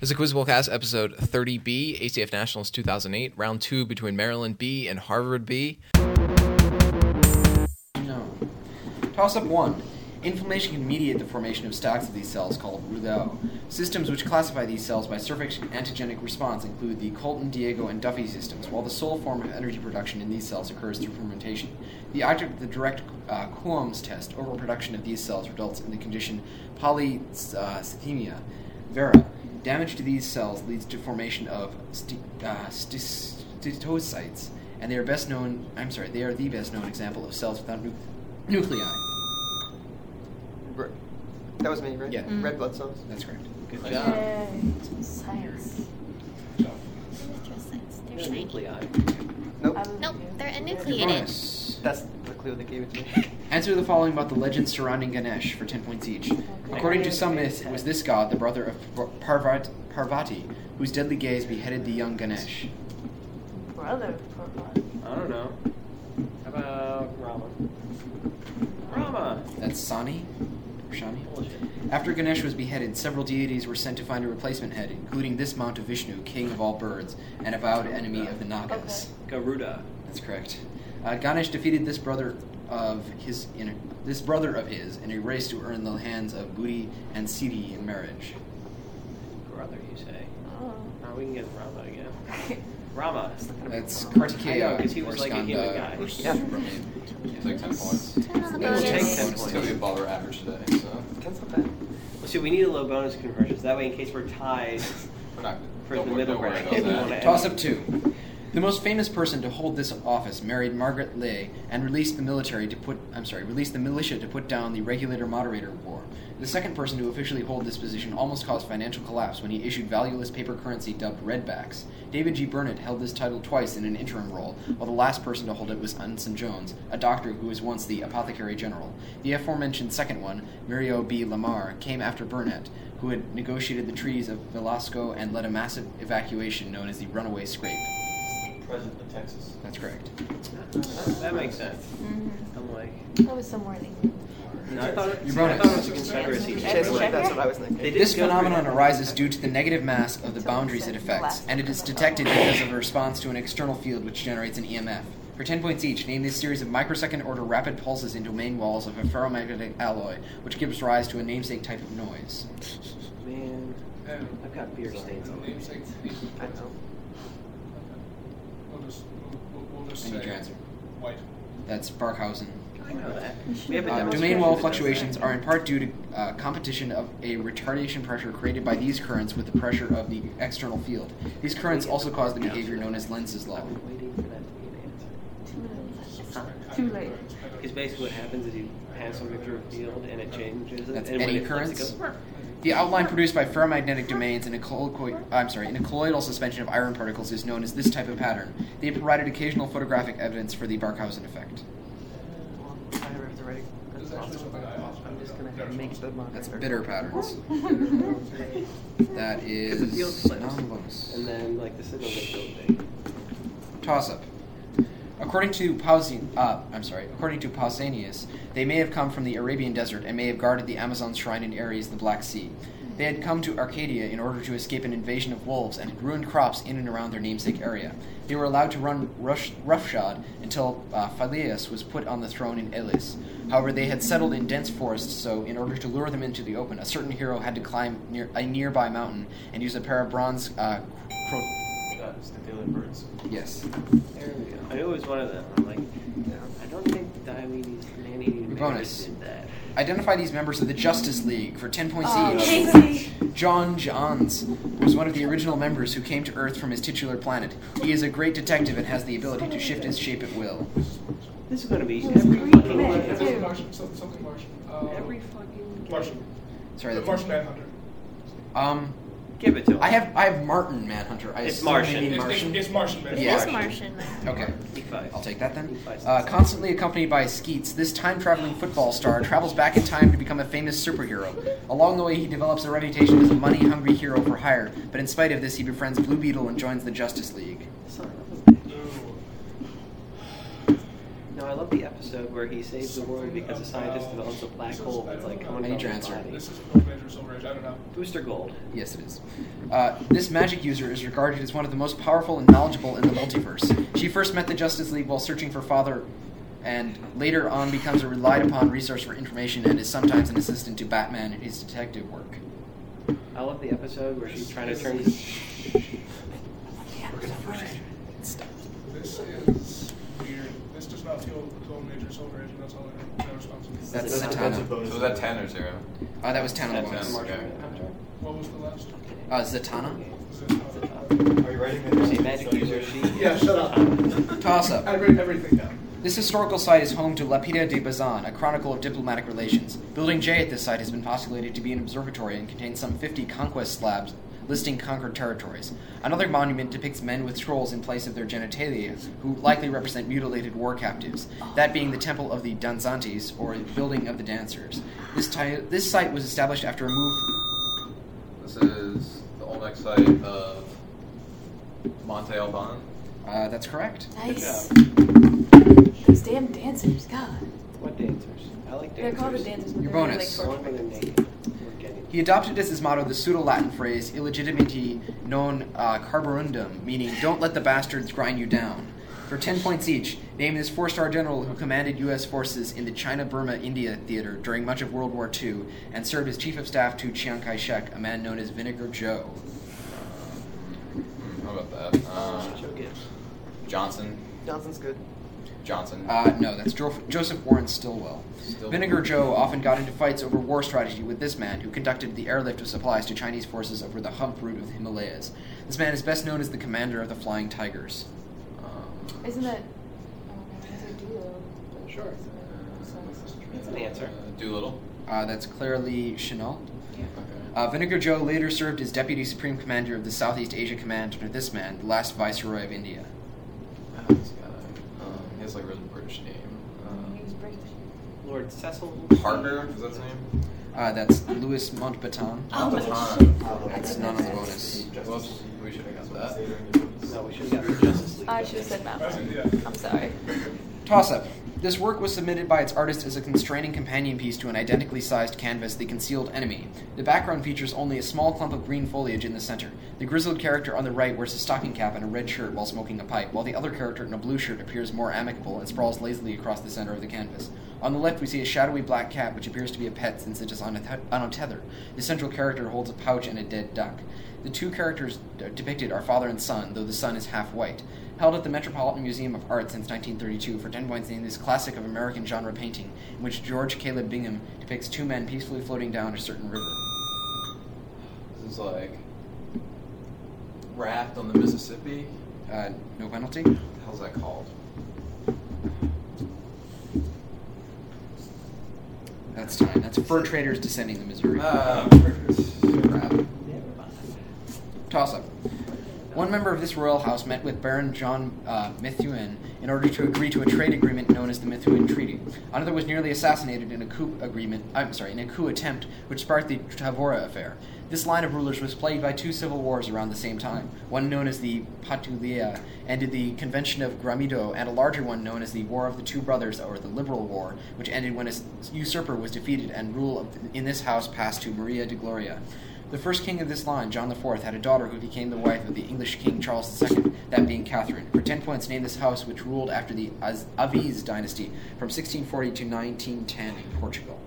This is a Quiz Cast episode 30B, ACF Nationals 2008, round two between Maryland B and Harvard B. No. Toss up one. Inflammation can mediate the formation of stacks of these cells called rouleaux. Systems which classify these cells by surface antigenic response include the Colton, Diego, and Duffy systems, while the sole form of energy production in these cells occurs through fermentation. The object of the direct uh, Coombs test, overproduction of these cells, results in the condition polycythemia vera. Damage to these cells leads to formation of sti- uh, stis- steatocytes, and they are best known. I'm sorry, they are the best known example of cells without nu- nuclei. Re- That was me, right? Yeah. Mm. Red blood cells. That's correct. Good Yay. job. Science. They're shiny. Nuclei. Nope. Nope, they're enucleated. Bonus. That's the clue they gave it to me. Answer the following about the legends surrounding Ganesh for 10 points each. According to some myths, it was this god, the brother of Parvat- Parvati, whose deadly gaze beheaded the young Ganesh. Brother Parvati? I don't know. How about Rama? Rama! That's Sani? Or Shani? Bullshit. After Ganesh was beheaded, several deities were sent to find a replacement head, including this mount of Vishnu, king of all birds, and avowed enemy of the Nagas. Garuda. That's correct. Uh, Ganesh defeated this brother of his in a, this brother of his in a race to earn the hands of Buddhi and Siddhi in marriage. Brother, you say. Oh. We can get Rama again. Rama. That's I know, Kartikeya 'cause he or was like a human guy. Yeah. Superman. It's like 10 points. Ten on the We'll take bonus. 10 It's gonna be above our average today, so That's not bad. Well, see, we need a low bonus conversions. That way, in case we're tied, we're not. For the middle don't ground. about We that. wanna- Toss up two. The most famous person to hold this office married Margaret Lea and released the military to put I'm sorry, released the militia to put down the regulator moderator war. The second person to officially hold this position almost caused financial collapse when he issued valueless paper currency dubbed redbacks. David G. Burnett held this title twice in an interim role, while the last person to hold it was Anson Jones, a doctor who was once the apothecary general. The aforementioned second one, Mirabeau B. Lamar, came after Burnett, who had negotiated the treaties of Velasco and led a massive evacuation known as the Runaway Scrape. President of Texas. That's correct. that makes sense. Mhm. I'm like, That was somewhere in England. no, I thought, it, Your I bonus. thought it was a Confederacy. Check- That's too. what, check that's what I was thinking. They did This go phenomenon arises due to the negative mass of the boundaries it affects, and it is detected because of a response to an external field which generates an EMF. For 10 points each, name this series of microsecond order rapid pulses in domain walls of a ferromagnetic alloy, which gives rise to a namesake type of noise. Man, I've got beer stains on me. I know. We'll just, we'll, we'll I need your answer. White. That's Barkhausen. I know that. We have Uh, domain wall fluctuations are in part due to uh, competition of a retardation pressure created by these currents with the pressure of the external field. These currents also cause the behavior known as Lenz's law. I've been waiting for that to be an answer. Too late. Because basically what happens is you pass something through a field and it changes it. That's and when eddy currents? It goes. The outline produced by ferromagnetic domains in a colloquy- I'm sorry, in a colloidal suspension of iron particles is known as this type of pattern. They have provided occasional photographic evidence for the Barkhausen effect. I have the ready. That's awesome. I'm just gonna make the monitor. That's bitter patterns. That 'Cause the is field flips. non-bonus. And then like the signal gets really big. Toss up. According to Pausin, uh, I'm sorry. According to Pausanias, they may have come from the Arabian desert and may have guarded the Amazon shrine in Ares, the Black Sea. They had come to Arcadia in order to escape an invasion of wolves and had ruined crops in and around their namesake area. They were allowed to run rush, roughshod until uh, was put on the throne in Elis. However, they had settled in dense forests, so in order to lure them into the open, a certain hero had to climb near a nearby mountain and use a pair of bronze. Uh, cro- That's the Daily Birds. yes. There we go. I always wanted was one of them. I'm like, I don't think Diomedes man-eating Bonus. did that. Identify these members of the Justice League for 10 points Oh, each. Casey. J'onn J'onzz was one of the original members who came to Earth from his titular planet. He is a great detective and has the ability to shift his shape at will. This is going to be every Greek fucking man, game. too. Something Martian. Something, something Martian. Uh, Every fucking. Martian. Sorry, The that's Martian Manhunter. um. Give it to him. I have I have Martin Manhunter. I It's assume they Martian. mean It's, Martian. it's, it's Martian It Manhunter. Yeah. is Martian. Okay, E5. I'll take that then. E5. Uh, constantly accompanied by Skeets, this time-traveling football star travels back in time to become a famous superhero. Along the way, he develops a reputation as a money-hungry hero for hire. But in spite of this, he befriends Blue Beetle and joins the Justice League. Son of a bitch. Ooh. No, I love the episode where he saves the world because a scientist develops a black hole that's like coming I from need your his answer. body. This is Golden or Silver Age, I don't know. Booster Gold. Yes, it is. Uh, this magic user is regarded as one of the most powerful and knowledgeable in the multiverse. She first met the Justice League while searching for Father, and later on becomes a relied upon resource for information and is sometimes an assistant to Batman in his detective work. I love the episode where she's trying to turn. This is weird. This does not feel Golden Age or Silver Age, and that's all I know. No response. That's That's a Zatanna. bonus. So was that 10 or 0? Uh, that was 10 on the That's bonus. Okay. What was the last? Uh, Zatanna. Is Are you writing it Say magic user, she. Yeah, shut up. Toss up. I wrote everything down. This historical site is home to Lapida de Bazan, a chronicle of diplomatic relations. Building J at this site has been postulated to be an observatory and contains some 50 conquest slabs listing conquered territories. Another monument depicts men with scrolls in place of their genitalia, who likely represent mutilated war captives, that being the Temple of the Danzantes, or Building of the Dancers. This, ti- this site was established after a move. This is the Olmec site of Monte Alban. Uh, that's correct. Nice. Those damn dancers, God. What dancers? I like They're dancers. called the dancers. Your bonus. Like He adopted as his motto the pseudo Latin phrase illegitimately non uh, carborundum, meaning don't let the bastards grind you down. For 10 points each, name this four star general who commanded U.S. forces in the China Burma India theater during much of World War II and served as chief of staff to Chiang Kai shek, a man known as Vinegar Joe. How about that? Um, Johnson. Johnson's good. Johnson. Uh, no, that's jo- Joseph Warren Stilwell. Stilwell. Vinegar Joe often got into fights over war strategy with this man, who conducted the airlift of supplies to Chinese forces over the hump route of the Himalayas. This man is best known as the commander of the Flying Tigers. Um, Isn't that? It's a duo. but- Sure. That's an answer. uh, Doolittle. Uh, that's Claire Lee Chennault. Okay. Uh, Vinegar Joe later served as Deputy Supreme Commander of the Southeast Asia Command under this man, the last Viceroy of India. This guy. Um, has like a really British name. He was British. Lord Cecil. Harker, is that his name? Uh, that's Louis Mountbatten. Oh, Baton. That's none of the bonus. Whoops, we should have got that. No, we should have got the Justice League. I should have said Mount. That's it, yeah. I'm sorry. Toss up. This work was submitted by its artist as a constraining companion piece to an identically sized canvas, The Concealed Enemy. The background features only a small clump of green foliage in the center. The grizzled character on the right wears a stocking cap and a red shirt while smoking a pipe, while the other character in a blue shirt appears more amicable and sprawls lazily across the center of the canvas. On the left, we see a shadowy black cat, which appears to be a pet since it is on a, th- on a tether. The central character holds a pouch and a dead duck. The two characters uh, depicted are father and son, though the son is half white. Held at the Metropolitan Museum of Art since 1932, for 10 points named this classic of American genre painting, in which George Caleb Bingham depicts two men peacefully floating down a certain river. This is like Raft on the Mississippi. Uh, no penalty? What the hell's that called? That's time. That's fur traders descending the Missouri. Ah, crap. Toss up. One member of this royal house met with Baron John uh, Methuen in order to agree to a trade agreement known as the Methuen Treaty. Another was nearly assassinated in a coup agreement. I'm sorry, in a coup attempt, which sparked the Tavora affair. This line of rulers was plagued by two civil wars around the same time. One known as the Patuleia ended the Convention of Gramido, and a larger one known as the War of the Two Brothers, or the Liberal War, which ended when a usurper was defeated and rule in this house passed to Maria de Gloria. The first king of this line, John IV, had a daughter who became the wife of the English King Charles II, that being Catherine. For 10 points, name this house which ruled after the Az- Aviz dynasty from 1640 to 1910 in Portugal.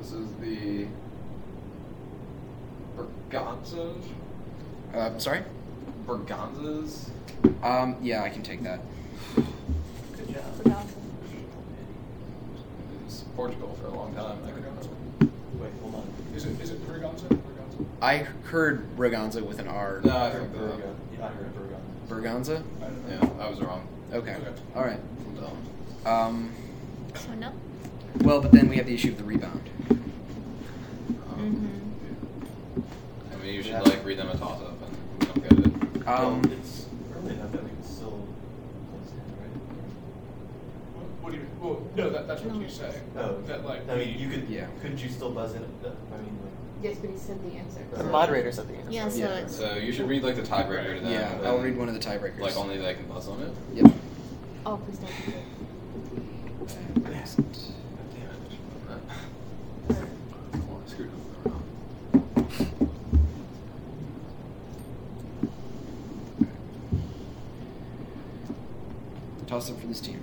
This is the Berganzas. Uh, sorry? Berganzas. Um, yeah, I can take that. Good job. It's Portugal for a long time. I could Wait, hold on. Is it, is it Berganza? Berganza? I heard Braganza with an R. No, I think Berga. the. Yeah, I heard Berga. Berganza? I. Yeah, I was wrong. Okay. Okay. All right. I'm. Um, So no. well, but then we have the issue of the rebound. Um, Mm-hmm. I mean, you should Yeah. like read them a toss up and we don't get it. Um, Well, it's early enough that we can still close in, right? What, what do you mean? Well, no, that, that's what you say. Oh, That like. I mean, you could. Yeah. Couldn't you still buzz in? uh, I mean, like. Yes, but he said the answer. The moderator's at the end. Yeah, so Yeah. it's. So you should read like the tiebreaker to them. yeah, I'll read one of the tiebreakers. Like only they can buzz on it. Yep. Oh, please don't do that. Damn it. Well, I screwed up. Toss up for this team.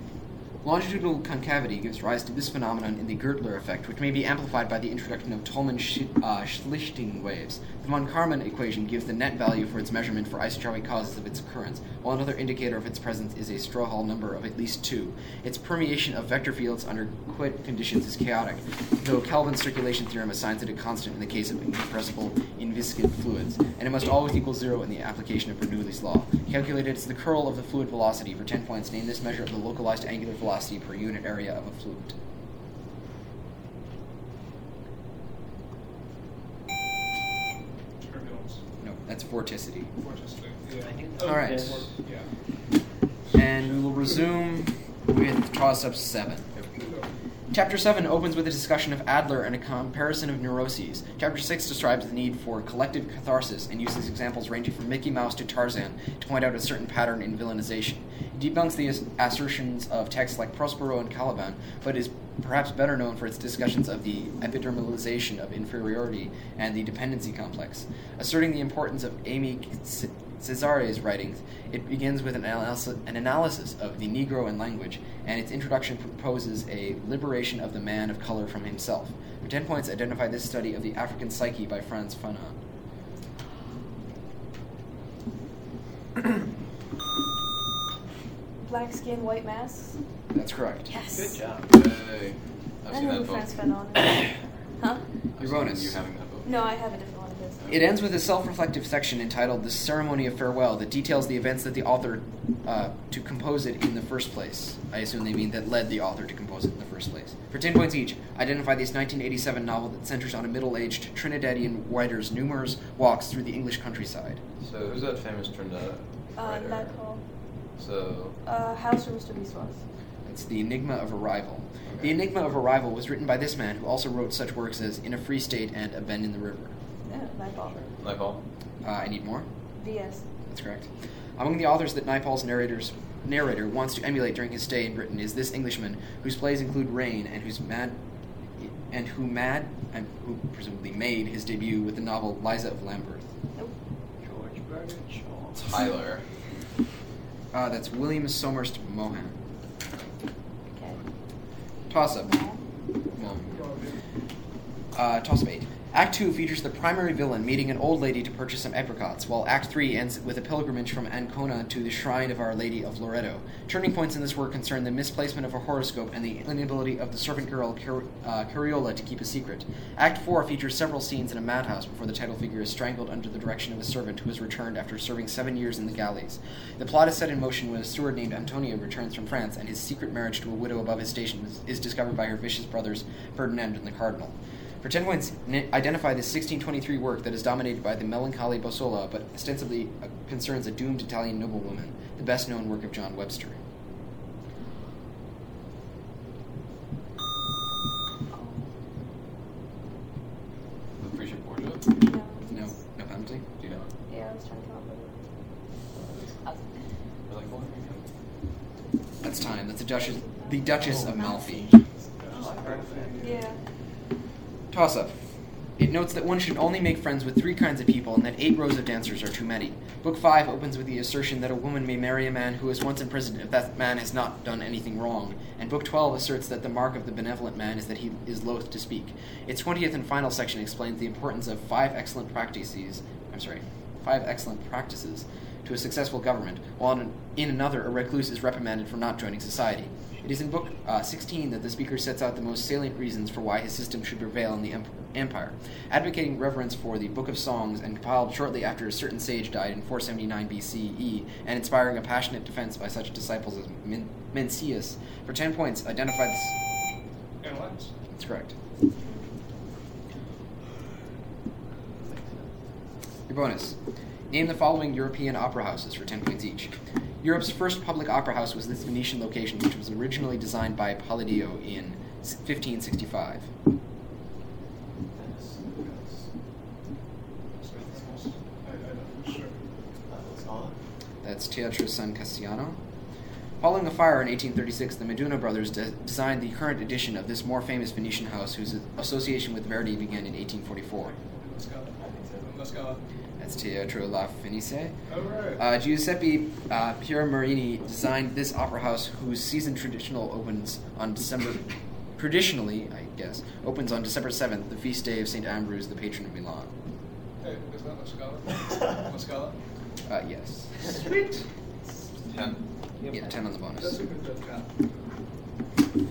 Longitudinal concavity gives rise to this phenomenon in the Görtler effect, which may be amplified by the introduction of Tollmien-Schlichting uh, waves. The von Karman equation gives the net value for its measurement for isotropic causes of its occurrence, while another indicator of its presence is a Strouhal number of at least two. Its permeation of vector fields under quiet conditions is chaotic, though Kelvin's circulation theorem assigns it a constant in the case of incompressible inviscid fluids, and it must always equal zero in the application of Bernoulli's law. Calculated as the curl of the fluid velocity for 10 points, name this measure of the localized angular velocity per unit area of a fluid. Vorticity. Vorticity. Yeah. All right. Yeah. And we will resume with toss up 7. Chapter 7 opens with a discussion of Adler and a comparison of neuroses. Chapter 6 describes the need for collective catharsis and uses examples ranging from Mickey Mouse to Tarzan to point out a certain pattern in villainization. It debunks the assertions of texts like Prospero and Caliban, but is perhaps better known for its discussions of the epidermalization of inferiority and the dependency complex. Asserting the importance of Aimé Césaire's writings, it begins with an analysis, an analysis of the Negro and language, and its introduction proposes a liberation of the man of color from himself. For 10 points, identify this study of the African psyche by Frantz Fanon. Black skin, white masks. That's correct. Yes. Good job. Yay. I've I seen know that who book. Frantz Fanon is. huh? I've Your seen bonus. You having that book. No, I have It ends with a self-reflective section entitled "The Ceremony of Farewell" that details the events that the author uh, to compose it in the first place. I assume they mean that led the author to compose it in the first place. For ten points each, identify this 1987 novel that centers on a middle-aged Trinidadian writer's numerous walks through the English countryside. So who's that famous Trinidad Uh, writer? Nightfall. So Uh, House where Mr. Biswas. It's The Enigma of Arrival. The Enigma of Arrival was written by this man, who also wrote such works as In a Free State and A Bend in the River. Yeah, Nightfall. Nightfall. Uh, I need more. VS. That's correct. Among the authors that Naipaul's narrators, narrator wants to emulate during his stay in Britain is this Englishman, whose plays include Rain, and whose mad, and who mad, and who presumably made his debut with the novel Liza of Lambeth. Nope. George Bernard Shaw. Tyler. Uh, that's William Somerset Maugham. Okay. Toss up. No. Uh, toss up eight. Act 2 features the primary villain meeting an old lady to purchase some apricots, while Act 3 ends with a pilgrimage from Ancona to the shrine of Our Lady of Loreto. Turning points in this work concern the misplacement of a horoscope and the inability of the servant girl Car- uh, Cariola to keep a secret. Act 4 features several scenes in a madhouse before the title figure is strangled under the direction of a servant who has returned after serving seven years in the galleys. The plot is set in motion when a steward named Antonio returns from France, and his secret marriage to a widow above his station is, is discovered by her vicious brothers Ferdinand and the Cardinal. For 10 points, n- identify this 1623 work that is dominated by the melancholy Bosola, but ostensibly uh, concerns a doomed Italian noblewoman, the best known work of John Webster. The Appreciate Borgia. No. No, no penalty. Do you know? Yeah, I was trying to come up with it. I like Borgia. That's time. That's the Duchess, the Duchess of Malfi. Oh, I've heard of that. Yeah. Toss up. It notes that one should only make friends with three kinds of people and that eight rows of dancers are too many. Book 5 opens with the assertion that a woman may marry a man who was once imprisoned if that man has not done anything wrong, and Book 12 asserts that the mark of the benevolent man is that he is loath to speak. Its 20th and final section explains the importance of five excellent practices, I'm sorry, five excellent practices to a successful government, while in another, a recluse is reprimanded for not joining society. It is in Book uh, 16 that the speaker sets out the most salient reasons for why his system should prevail in the em- empire, advocating reverence for the Book of Songs and compiled shortly after a certain sage died in 479 BCE, and inspiring a passionate defense by such disciples as Men- Mencius. For 10 points, identify this. Analects. That's correct. Your bonus. Name the following European opera houses for 10 points each. Europe's first public opera house was this Venetian location, which was originally designed by Palladio in 1565. Venice. Venice. I, I know for sure. Uh, Scala. That's Teatro San Cassiano. Following a fire in 1836, the Meduna brothers de- designed the current edition of this more famous Venetian house, whose association with Verdi began in 1844. Let's go. Let's go. That's Teatro La Fenice. All right. Uh, Giuseppe uh, Piermarini designed this opera house, whose season traditional opens on December. Traditionally, I guess, opens on December seventh, the feast day of Saint Ambrose, the patron of Milan. hey, is that La Scala? La Scala? Uh, yes. Sweet. Ten. Yeah, ten on the That's bonus. a good job.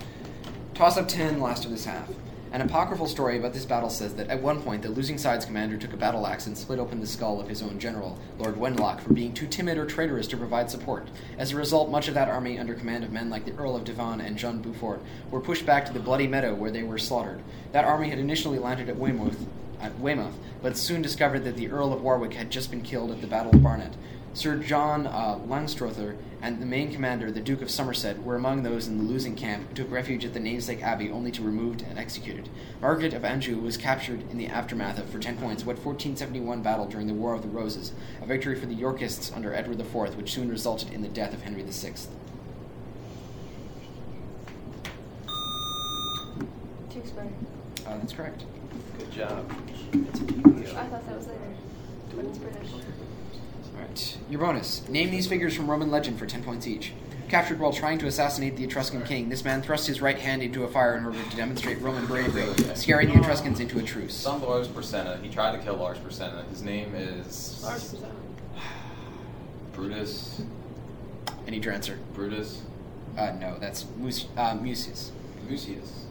Toss up ten, last of this half. An apocryphal story about this battle says that at one point the losing side's commander took a battle axe and split open the skull of his own general, Lord Wenlock, for being too timid or traitorous to provide support. As a result, much of that army, under command of men like the Earl of Devon and John Beaufort, were pushed back to the Bloody Meadow where they were slaughtered. That army had initially landed at Weymouth, at Weymouth, but soon discovered that the Earl of Warwick had just been killed at the Battle of Barnet. Sir John uh, Langstrother and the main commander, the Duke of Somerset, were among those in the losing camp who took refuge at the namesake abbey only to be removed and executed. Margaret of Anjou was captured in the aftermath of, for 10 points, what 1471 battle during the War of the Roses, a victory for the Yorkists under Edward IV, which soon resulted in the death of Henry VI. Tewkesbury. Uh, that's correct. Good job. I thought that was later. But it's British. All right. Your bonus. Name these figures from Roman legend for 10 points each. Captured while trying to assassinate the Etruscan king, this man thrust his right hand into a fire in order to demonstrate Roman bravery, scaring the Etruscans into a truce. Some of Lars Porsenna. He tried to kill Lars Porsenna. His name is Lars Porsena. Brutus. Any need answer. Brutus. Uh, no, that's Mus- uh, Mucius. Lucius.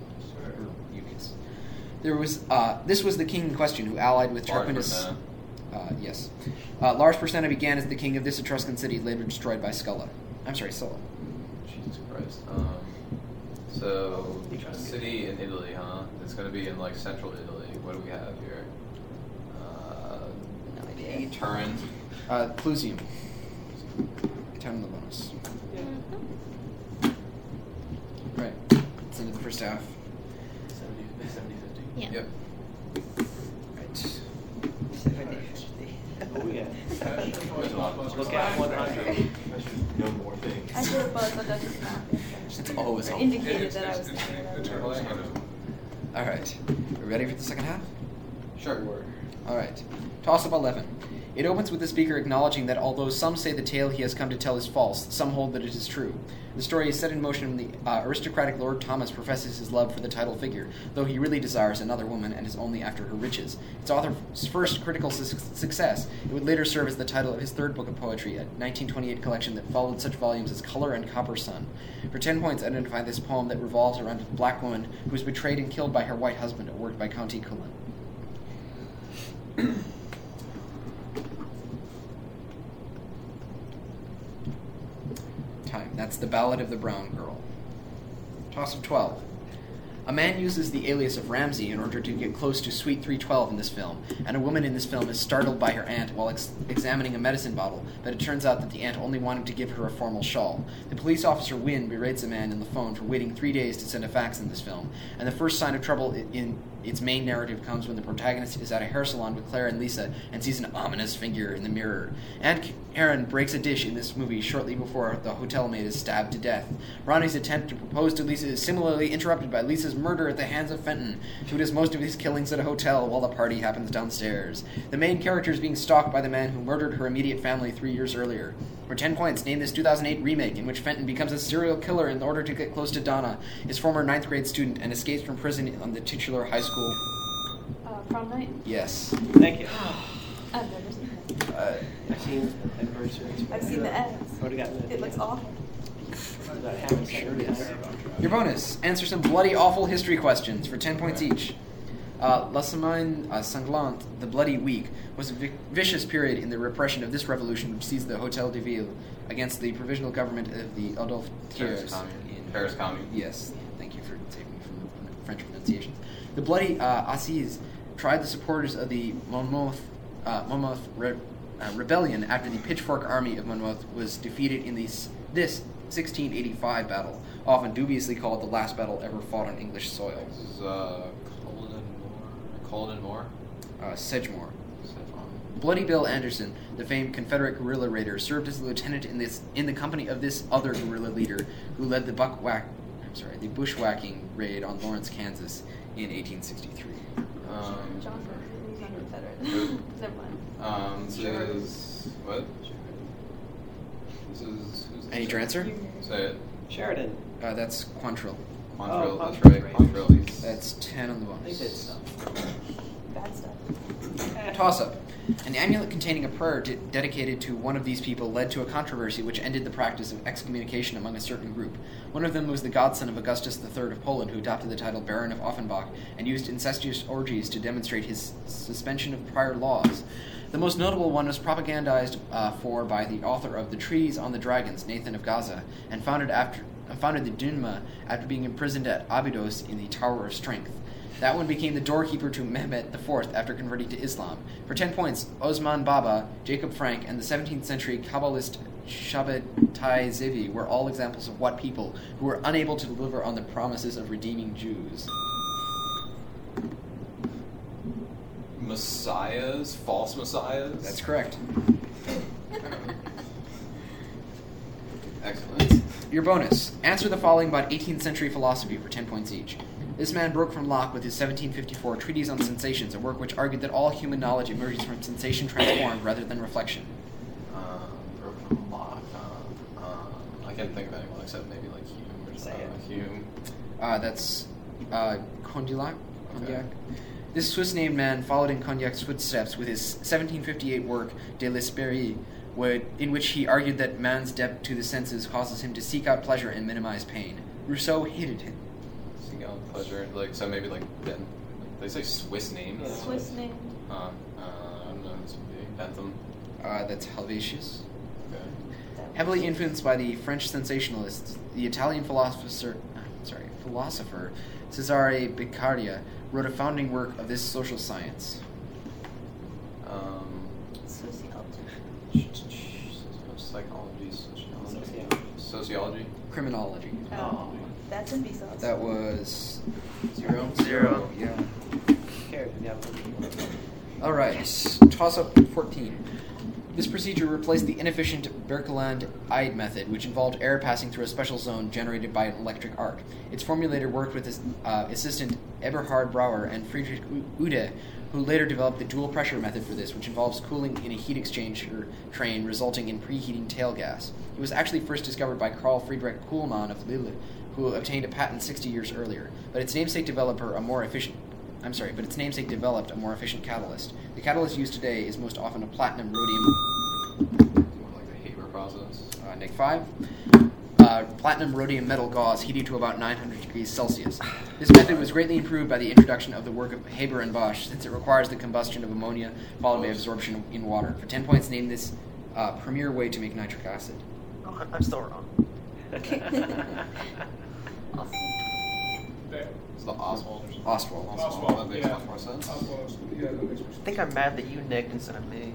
Or Mucius. There was uh, this was the king in question who allied with Lars Tarquinius. Porsenna. Uh, yes, uh, Lars Porsenna began as the king of this Etruscan city, later destroyed by Scylla. I'm sorry, Sulla. Jesus Christ. Um, so, a city in Italy, huh? It's going to be in like central Italy. What do we have here? Uh, No idea. Turin. Uh, Clusium. Ten on the bonus. Yeah. Right. It's into the first half. 70, 70 50. Yeah. Yep. Right. Got? There's. Look at 100. I should know more things. I should have buzzed, but that does not. It's always helpful. indicated that I was It's- thinking it's- about it's- All right. We ready for the second half? Sure. All right. Toss up 11. It opens with the speaker acknowledging that although some say the tale he has come to tell is false, some hold that it is true. The story is set in motion when the uh, aristocratic Lord Thomas professes his love for the title figure, though he really desires another woman and is only after her riches. Its author's first critical su- success, it would later serve as the title of his third book of poetry, a 1928 collection that followed such volumes as Color and Copper Sun. For 10 points, identify this poem that revolves around a black woman who is betrayed and killed by her white husband at work by Countee Cullen. Time. That's the Ballad of the Brown Girl. Toss of 12. A man uses the alias of Ramsey in order to get close to Suite 312 in this film, and a woman in this film is startled by her aunt while ex- examining a medicine bottle, but it turns out that the aunt only wanted to give her a formal shawl. The police officer Wynne berates a man in the phone for waiting three days to send a fax in this film, and the first sign of trouble in its main narrative comes when the protagonist is at a hair salon with Claire and Lisa and sees an ominous figure in the mirror. Aunt Karen breaks a dish in this movie shortly before the hotel maid is stabbed to death. Ronnie's attempt to propose to Lisa is similarly interrupted by Lisa's murder at the hands of Fenton, who does most of his killings at a hotel while the party happens downstairs. The main character is being stalked by the man who murdered her immediate family three years earlier. For 10 points, name this 2008 remake in which Fenton becomes a serial killer in order to get close to Donna, his former ninth grade student, and escapes from prison on the titular high school. Uh, prom night? Yes. Thank you. I've never seen it. Uh, I've seen anniversary. I've seen the ads. Would have gotten It looks awful. I haven't seen it. Your bonus: answer some bloody awful history questions for ten points each. Uh, La Semaine uh, Sanglante, the Bloody Week, was a vi- vicious period in the repression of this revolution, which seized the Hôtel de Ville against the provisional government of the Adolphe Paris Thiers. Commune. in- Paris Commune. Yes, thank you for saving me from the French pronunciation. The Bloody uh, tried the supporters of the Monmouth, uh, Monmouth re- uh, rebellion after the Pitchfork Army of Monmouth was defeated in these, this 1685 battle, often dubiously called the last battle ever fought on English soil. This is uh, Colden Moore. Colden Moore. Uh, Sedgemoor. Saffron. Bloody Bill Anderson, the famed Confederate guerrilla raider, served as a lieutenant in this in the company of this other guerrilla leader who led the buckwhack, I'm sorry, the bushwhacking raid on Lawrence, Kansas, in 1863. Um, Johnson. He's not Confederate. Never mind. um, this is what? This is who's Any answer? Say it. Sheridan. Uh, that's Quantrill. Quantrill. Oh, that's right. right. Quantrill. He's That's 10 on the They bonus. did stuff. Bad stuff. Toss up. An amulet containing a prayer de- dedicated to one of these people led to a controversy which ended the practice of excommunication among a certain group. One of them was the godson of Augustus III of Poland, who adopted the title Baron of Offenbach and used incestuous orgies to demonstrate his suspension of prior laws. The most notable one was propagandized uh, for by the author of The Trees on the Dragons, Nathan of Gaza, and founded after uh, founded the Dönmeh after being imprisoned at Abydos in the Tower of Strength. That one became the doorkeeper to Mehmet IV after converting to Islam. For 10 points, Osman Baba, Jacob Frank, and the 17th century Kabbalist Shabbatai Zevi were all examples of what people who were unable to deliver on the promises of redeeming Jews. messiahs, false messiahs. That's correct. Excellent. Your bonus. Answer the following about 18th century philosophy for 10 points each. This man broke from Locke with his 1754 Treatise on Sensations, a work which argued that all human knowledge emerges from sensation transformed rather than reflection. Um, broke from Locke. Uh, um, I can't think of anyone except maybe like Hume or Say something. it. Hume. Uh, that's uh, Condillac. Condillac. Okay. This Swiss named man followed in Condillac's footsteps with his 1758 work De l'Esprit, where- in which he argued that man's debt to the senses causes him to seek out pleasure and minimize pain. Rousseau hated him. Seeking out pleasure. Like so, maybe like Ben. They say Swiss names. Yeah. Swiss name. Uh, uh, I don't know. This would be Bentham. Uh, that's Helvetius. Okay. Heavily influenced by the French sensationalists, the Italian philosopher, sorry, philosopher Cesare Beccaria wrote a founding work of this social science. Um, Sociology. psychology, sociology, Sociology. sociology. Criminology. Oh, that's in Vsauce. That was zero. Zero. Yeah. Character, yeah. All right. Toss up 14. This procedure replaced the inefficient Birkeland Eyde method, which involved air passing through a special zone generated by an electric arc. Its formulator worked with his uh, assistant Eberhard Brauer and Friedrich Uhde, who later developed the dual pressure method for this, which involves cooling in a heat exchanger train, resulting in preheating tail gas. It was actually first discovered by Carl Friedrich Kuhlmann of Lille, who obtained a patent 60 years earlier. But its namesake developer, a more efficient I'm sorry, but its namesake developed a more efficient catalyst. The catalyst used today is most often a platinum rhodium More like the Haber process. uh, Nick 5. Uh, platinum rhodium metal gauze heated to about 900 degrees Celsius. This method was greatly improved by the introduction of the work of Haber and Bosch, since it requires the combustion of ammonia followed by absorption in water. For 10 points, name this uh, premier way to make nitric acid. Oh, I'm still wrong. Awesome. Damn. It's the Ostwald or something. Ostwald. Ostwald. That makes yeah. much more sense. Ostwald, yeah, that makes more I think I'm mad that you nicked instead of me.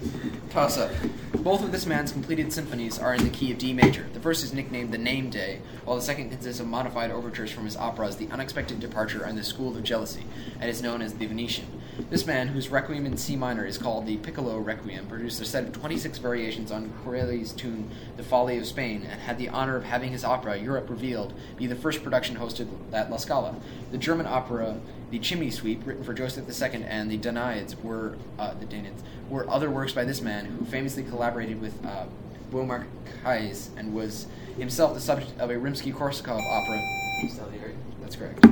Toss up. Both of this man's completed symphonies are in the key of D major. The first is nicknamed The Name Day, while the second consists of modified overtures from his operas The Unexpected Departure and The School of Jealousy, and is known as The Venetian. This man, whose requiem in C minor is called the Piccolo Requiem, produced a set of 26 variations on Corelli's tune The Folly of Spain, and had the honor of having his opera, Europe Revealed, be the first production hosted at La Scala. The German opera the Chimney Sweep, written for Joseph II, and the Danaids were uh, the Danids were other works by this man, who famously collaborated with uh, Kais and was himself the subject of a Rimsky-Korsakov opera. That's correct.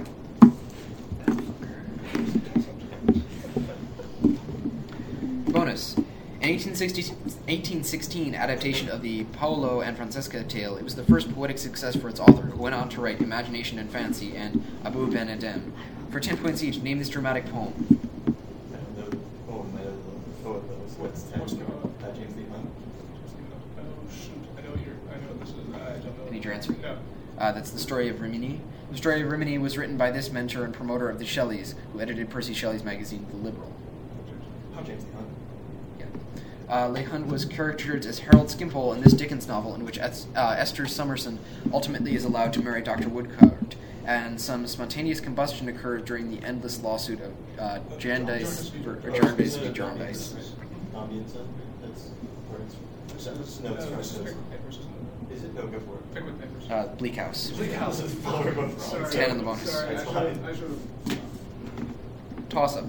Bonus. An 1816 adaptation of the Paolo and Francesca tale, it was the first poetic success for its author, who went on to write Imagination and Fancy and Abou Ben Adhem. For 10 points each, name this dramatic poem. And the poem that the poet that was what's ten, What's the- James Leigh Hunt. Shoot! I know you're. I know this is. I don't. I need your answer. No. Uh, that's the story of Rimini. The story of Rimini was written by this mentor and promoter of the Shelleys, who edited Percy Shelley's magazine, The Liberal. How James Leigh Hunt. Yeah. Uh, Leigh Hunt was caricatured as Harold Skimpole in this Dickens novel, in which Es- uh, Esther Summerson ultimately is allowed to marry Dr. Woodcourt, and some spontaneous combustion occurs during the endless lawsuit of uh, Jarndyce, ver- or Jarndyce v. Jarndyce. Damienza? That's where it's. This is, no, it's uh, from is Papers, isn't it? Is it? No, go for it. Pickwick Papers. Uh, Bleak House. Bleak House. This is probably both wrong. Sorry. Ten in the bonus. Sorry, I It's should. I should have. Toss up.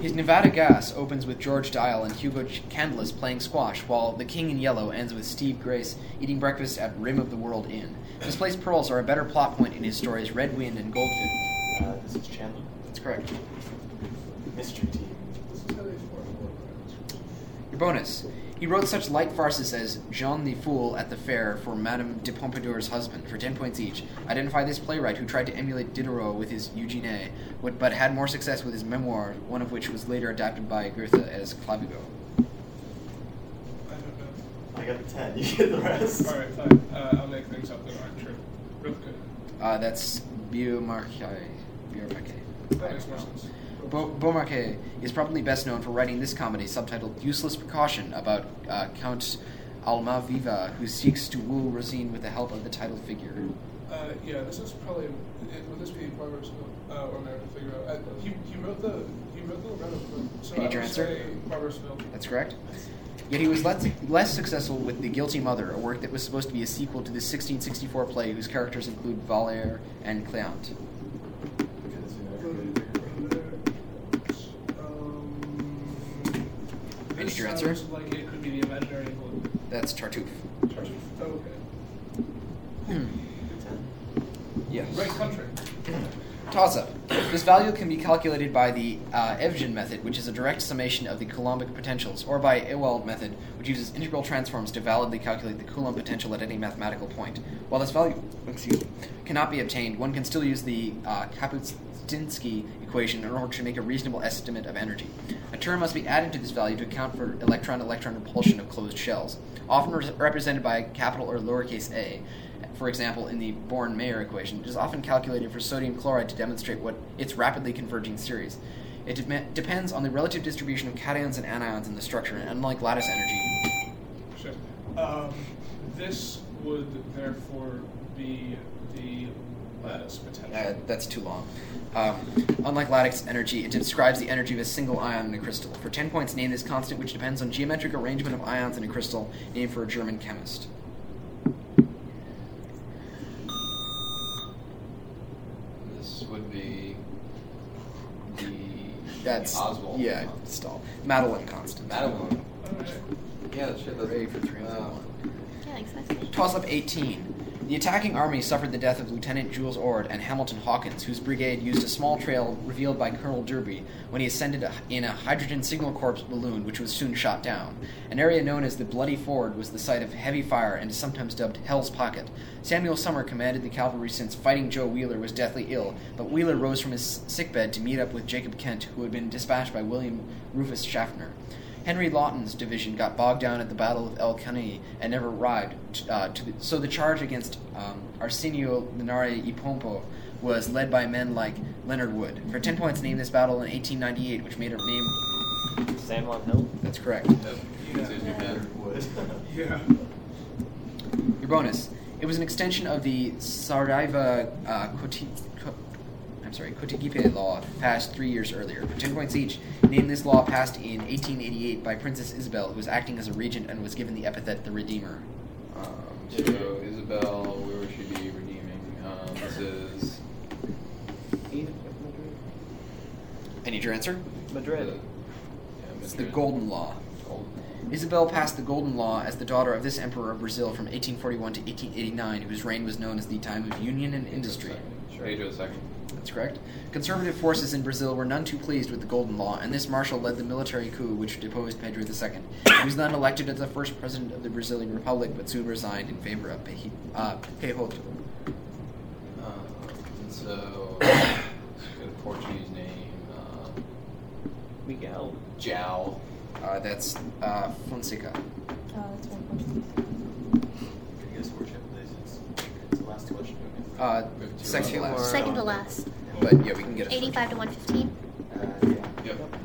His Nevada Gas opens with George Dial and Hugo Candless playing squash, while The King in Yellow ends with Steve Grayce eating breakfast at Rim of the World Inn. Misplaced pearls are a better plot point in his stories Red Wind and Goldfinch. Uh, this is Chandler. That's correct. Mystery Team. This is how they form Your bonus. He wrote such light farces as Jean the Fool at the Fair for Madame de Pompadour's husband for 10 points each. Identify this playwright who tried to emulate Diderot with his Eugenie, but but had more success with his memoir, one of which was later adapted by Goethe as Clavigo. I don't know. I got the 10. You get the rest. All right, fine. Uh, I'll make things up that aren't true. Real good. Uh, that's Beaumarchais. Beaumarchais. That makes more sense. Beau- Beaumarchais is probably best known for writing this comedy subtitled Useless Precaution about uh, Count Almaviva who seeks to woo Rosine with the help of the title figure. Uh, yeah, this is probably. Would this be Barber's uh, or Meredith Figaro? Uh, he, he wrote the he wrote the Loretta book. So Any answer? That's correct. Yet he was less, less successful with The Guilty Mother, a work that was supposed to be a sequel to the 1664 play whose characters include Valere and Cleante. Any this your answer? Like it could be the imaginary blue. That's Tartuffe. Tartuffe. Oh, okay. Hmm. Yes. Right country. Toss up. This value can be calculated by the uh, Evjen method, which is a direct summation of the Coulombic potentials, or by Ewald method, which uses integral transforms to validly calculate the Coulomb potential at any mathematical point. While this value, excuse cannot be obtained, one can still use the uh, Kapustinskii equation in order to make a reasonable estimate of energy. A term must be added to this value to account for electron-electron repulsion of closed shells, often re- represented by a capital or lowercase a. For example, in the Born-Mayer equation, it is often calculated for sodium chloride to demonstrate what its rapidly converging series. It de- depends on the relative distribution of cations and anions in the structure, and unlike lattice energy, Shit. Um, this would therefore be the lattice potential. uh, that's too long. Um, unlike lattice energy, it describes the energy of a single ion in a crystal. For 10 points, name this constant, which depends on geometric arrangement of ions in a crystal, named for a German chemist. This would be the That's Oswald. yeah. Stall. Madelung constant. Madelung. Alright. Yeah, that shit doesn't. Hooray for three and Wow. one. Yeah, thanks, that's Toss up 18. The attacking army suffered the death of Lieutenant Jules Ord and Hamilton Hawkins, whose brigade used a small trail revealed by Colonel Derby when he ascended in a hydrogen signal corps balloon, which was soon shot down. An area known as the Bloody Ford was the site of heavy fire and is sometimes dubbed Hell's Pocket. Samuel Sumner commanded the cavalry since fighting Joe Wheeler was deathly ill, but Wheeler rose from his sickbed to meet up with Jacob Kent, who had been dispatched by William Rufus Shafter. Henry Lawton's division got bogged down at the Battle of El Caney and never arrived. Uh, to the, so the charge against um, Arsenio Linare y Pombo was led by men like Leonard Wood. For 10 points, name this battle in 1898, which made her name. San Juan Hill. That's correct. Yep. You can say it's your. Wood. Yeah. Your bonus. It was an extension of the Saraiva uh, Koti, Ko- I'm sorry, Cotegipe law passed three years earlier. For 10 points each, name this law passed in 1888 by Princess Isabel, who was acting as a regent and was given the epithet the Redeemer. Um, so Isabel, where would she be redeeming? Um, this is Edith of Madrid. I need your answer. the, Madrid. yeah, It's the Golden Law. Golden. Isabel passed the Golden Law as the daughter of this emperor of Brazil from 1841 to 1889, whose reign was known as the time of union and industry. Pedro II. That's correct. Conservative forces in Brazil were none too pleased with the Golden Law, and this marshal led the military coup which deposed Pedro II. He was then elected as the first president of the Brazilian Republic, but soon resigned in favor of Pehi- uh, Peixoto. Um, so, Portuguese name. Uh, Miguel. Jao. Uh, that's uh, Fonseca. Oh, that's very Portuguese. Can you guys worship this? It's, it's the last question. Uh, We have two second to last. Second to last. But yeah, we can get it. 85 to 115. Uh, yeah. Yep.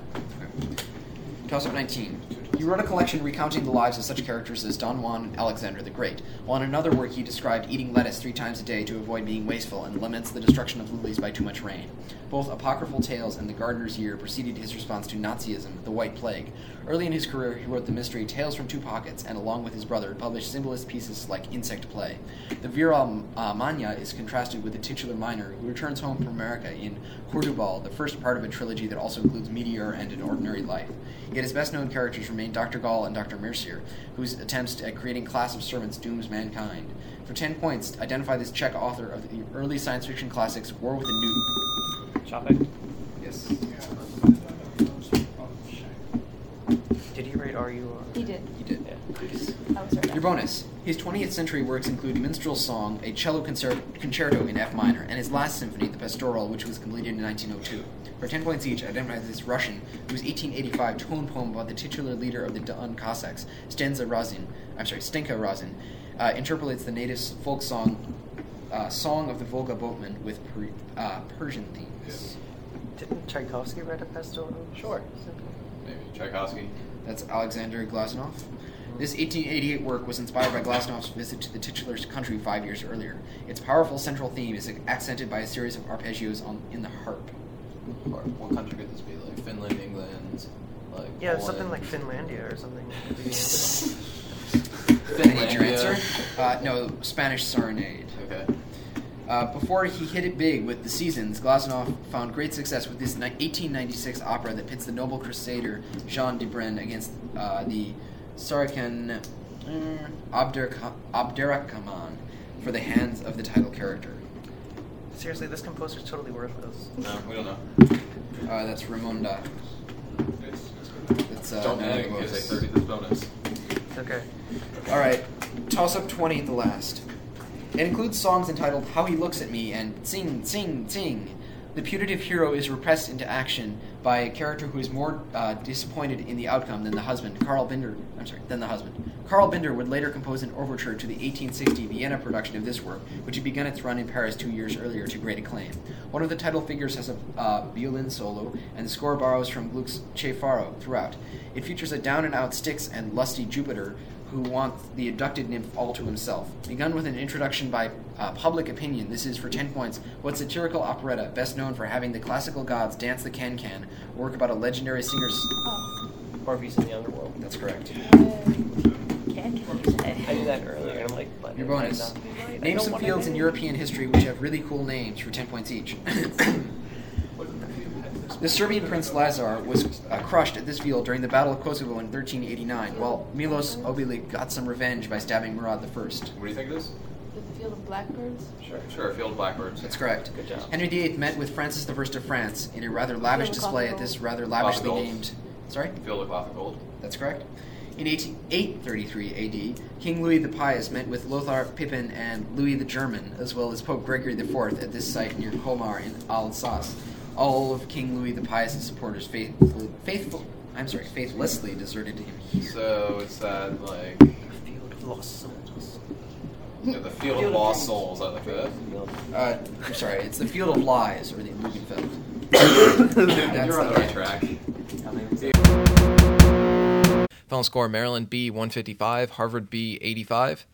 Toss up 19. He wrote a collection recounting the lives of such characters as Don Juan and Alexander the Great, while in another work he described eating lettuce three times a day to avoid being wasteful and laments the destruction of lilies by too much rain. Both apocryphal tales and The Gardener's Year preceded his response to Nazism, the White Plague. Early in his career, he wrote the mystery Tales from Two Pockets, and along with his brother, published symbolist pieces like Insect Play. The Viral uh, Mania is contrasted with the titular miner, who returns home from America in Hordubal, the first part of a trilogy that also includes Meteor and An Ordinary Life. Yet his best known characters remain Dr. Gall and Dr. Mercier, whose attempts at creating class of servants dooms mankind. For 10 points, identify this Czech author of the early science fiction classics War with the Newton. Shopping. Yes. Did he write R.U. or? He did. You did. Yeah. I was right. Your bonus. His 20th century works include Minstrel Song, a cello concerto in F minor, and his last symphony, the Pastoral, which was completed in 1902. For 10 points each, identify this Russian, whose 1885 tone poem about the titular leader of the Don Cossacks, Stenza Razin, I'm sorry, Stenka Razin, uh, interpolates the native folk song, uh, Song of the Volga Boatman with per- uh, Persian themes. Didn't Tchaikovsky write a pastoral? Sure. Maybe Tchaikovsky. That's Alexander Glazunov. This 1888 work was inspired by Glazunov's visit to the titular country five years earlier. Its powerful central theme is accented by a series of arpeggios on, in the harp. Or what country could this be? Like Finland, England, like Yeah, Poland. something like Finlandia or something. Any your answer? Uh, no, Spanish Serenade. Okay. Uh, before he hit it big with The Seasons, Glazunov found great success with this 1896 opera that pits the noble crusader Jean de Brienne against uh, the Saracen uh, Abderrahman for the hands of the title character. Seriously, this composer's totally worthless. No, we don't know. Uh, that's Raymonda. It's, it's That's uh, don't none of egg the because books. they 30 this bonus. Okay. All right, toss up 20 at the last. It includes songs entitled How He Looks at Me and Sing, Sing, Sing. The putative hero is repressed into action by a character who is more uh, disappointed in the outcome than the husband, Carl Binder. I'm sorry, than the husband. Carl Binder would later compose an overture to the 1860 Vienna production of this work, which had begun its run in Paris two years earlier to great acclaim. One of the title figures has a uh, violin solo, and the score borrows from Gluck's Che Faro throughout. It features a down and out Styx and lusty Jupiter who wants the abducted nymph all to himself. Begun with an introduction by uh, public opinion, this is for 10 points what satirical operetta best known for having the classical gods dance the can can, work about a legendary singer's. Oh. Orpheus in the Underworld. That's correct. Uh, can can? I knew that earlier, and I'm like, but Your bonus. not be right. I Name some fields in European history which have really cool names for 10 points each. The Serbian prince Lazar was uh, crushed at this field during the Battle of Kosovo in 1389, while Milos Obilic got some revenge by stabbing Murad I. What do you think it is? The field of blackbirds. Sure. Sure, Field of Blackbirds. That's correct. Good job. Henry VIII met with Francis I of France in a rather lavish Field display at this rather lavishly named. Sorry? Field of Cloth of Gold. That's correct. In 18, 833 AD, King Louis the Pious met with Lothar Pippin and Louis the German, as well as Pope Gregory IV at this site near Colmar in Alsace. All of King Louis the Pious's supporters faithful, faithful, I'm sorry, faithlessly deserted him. So it's that like the Field of Lost Souls. you know, the Field of Lost Souls. I like that. Uh, I'm sorry, it's the Field of Lies, or the Lugenfeld. You're on the right track. Final score Maryland B 155, Harvard B 85.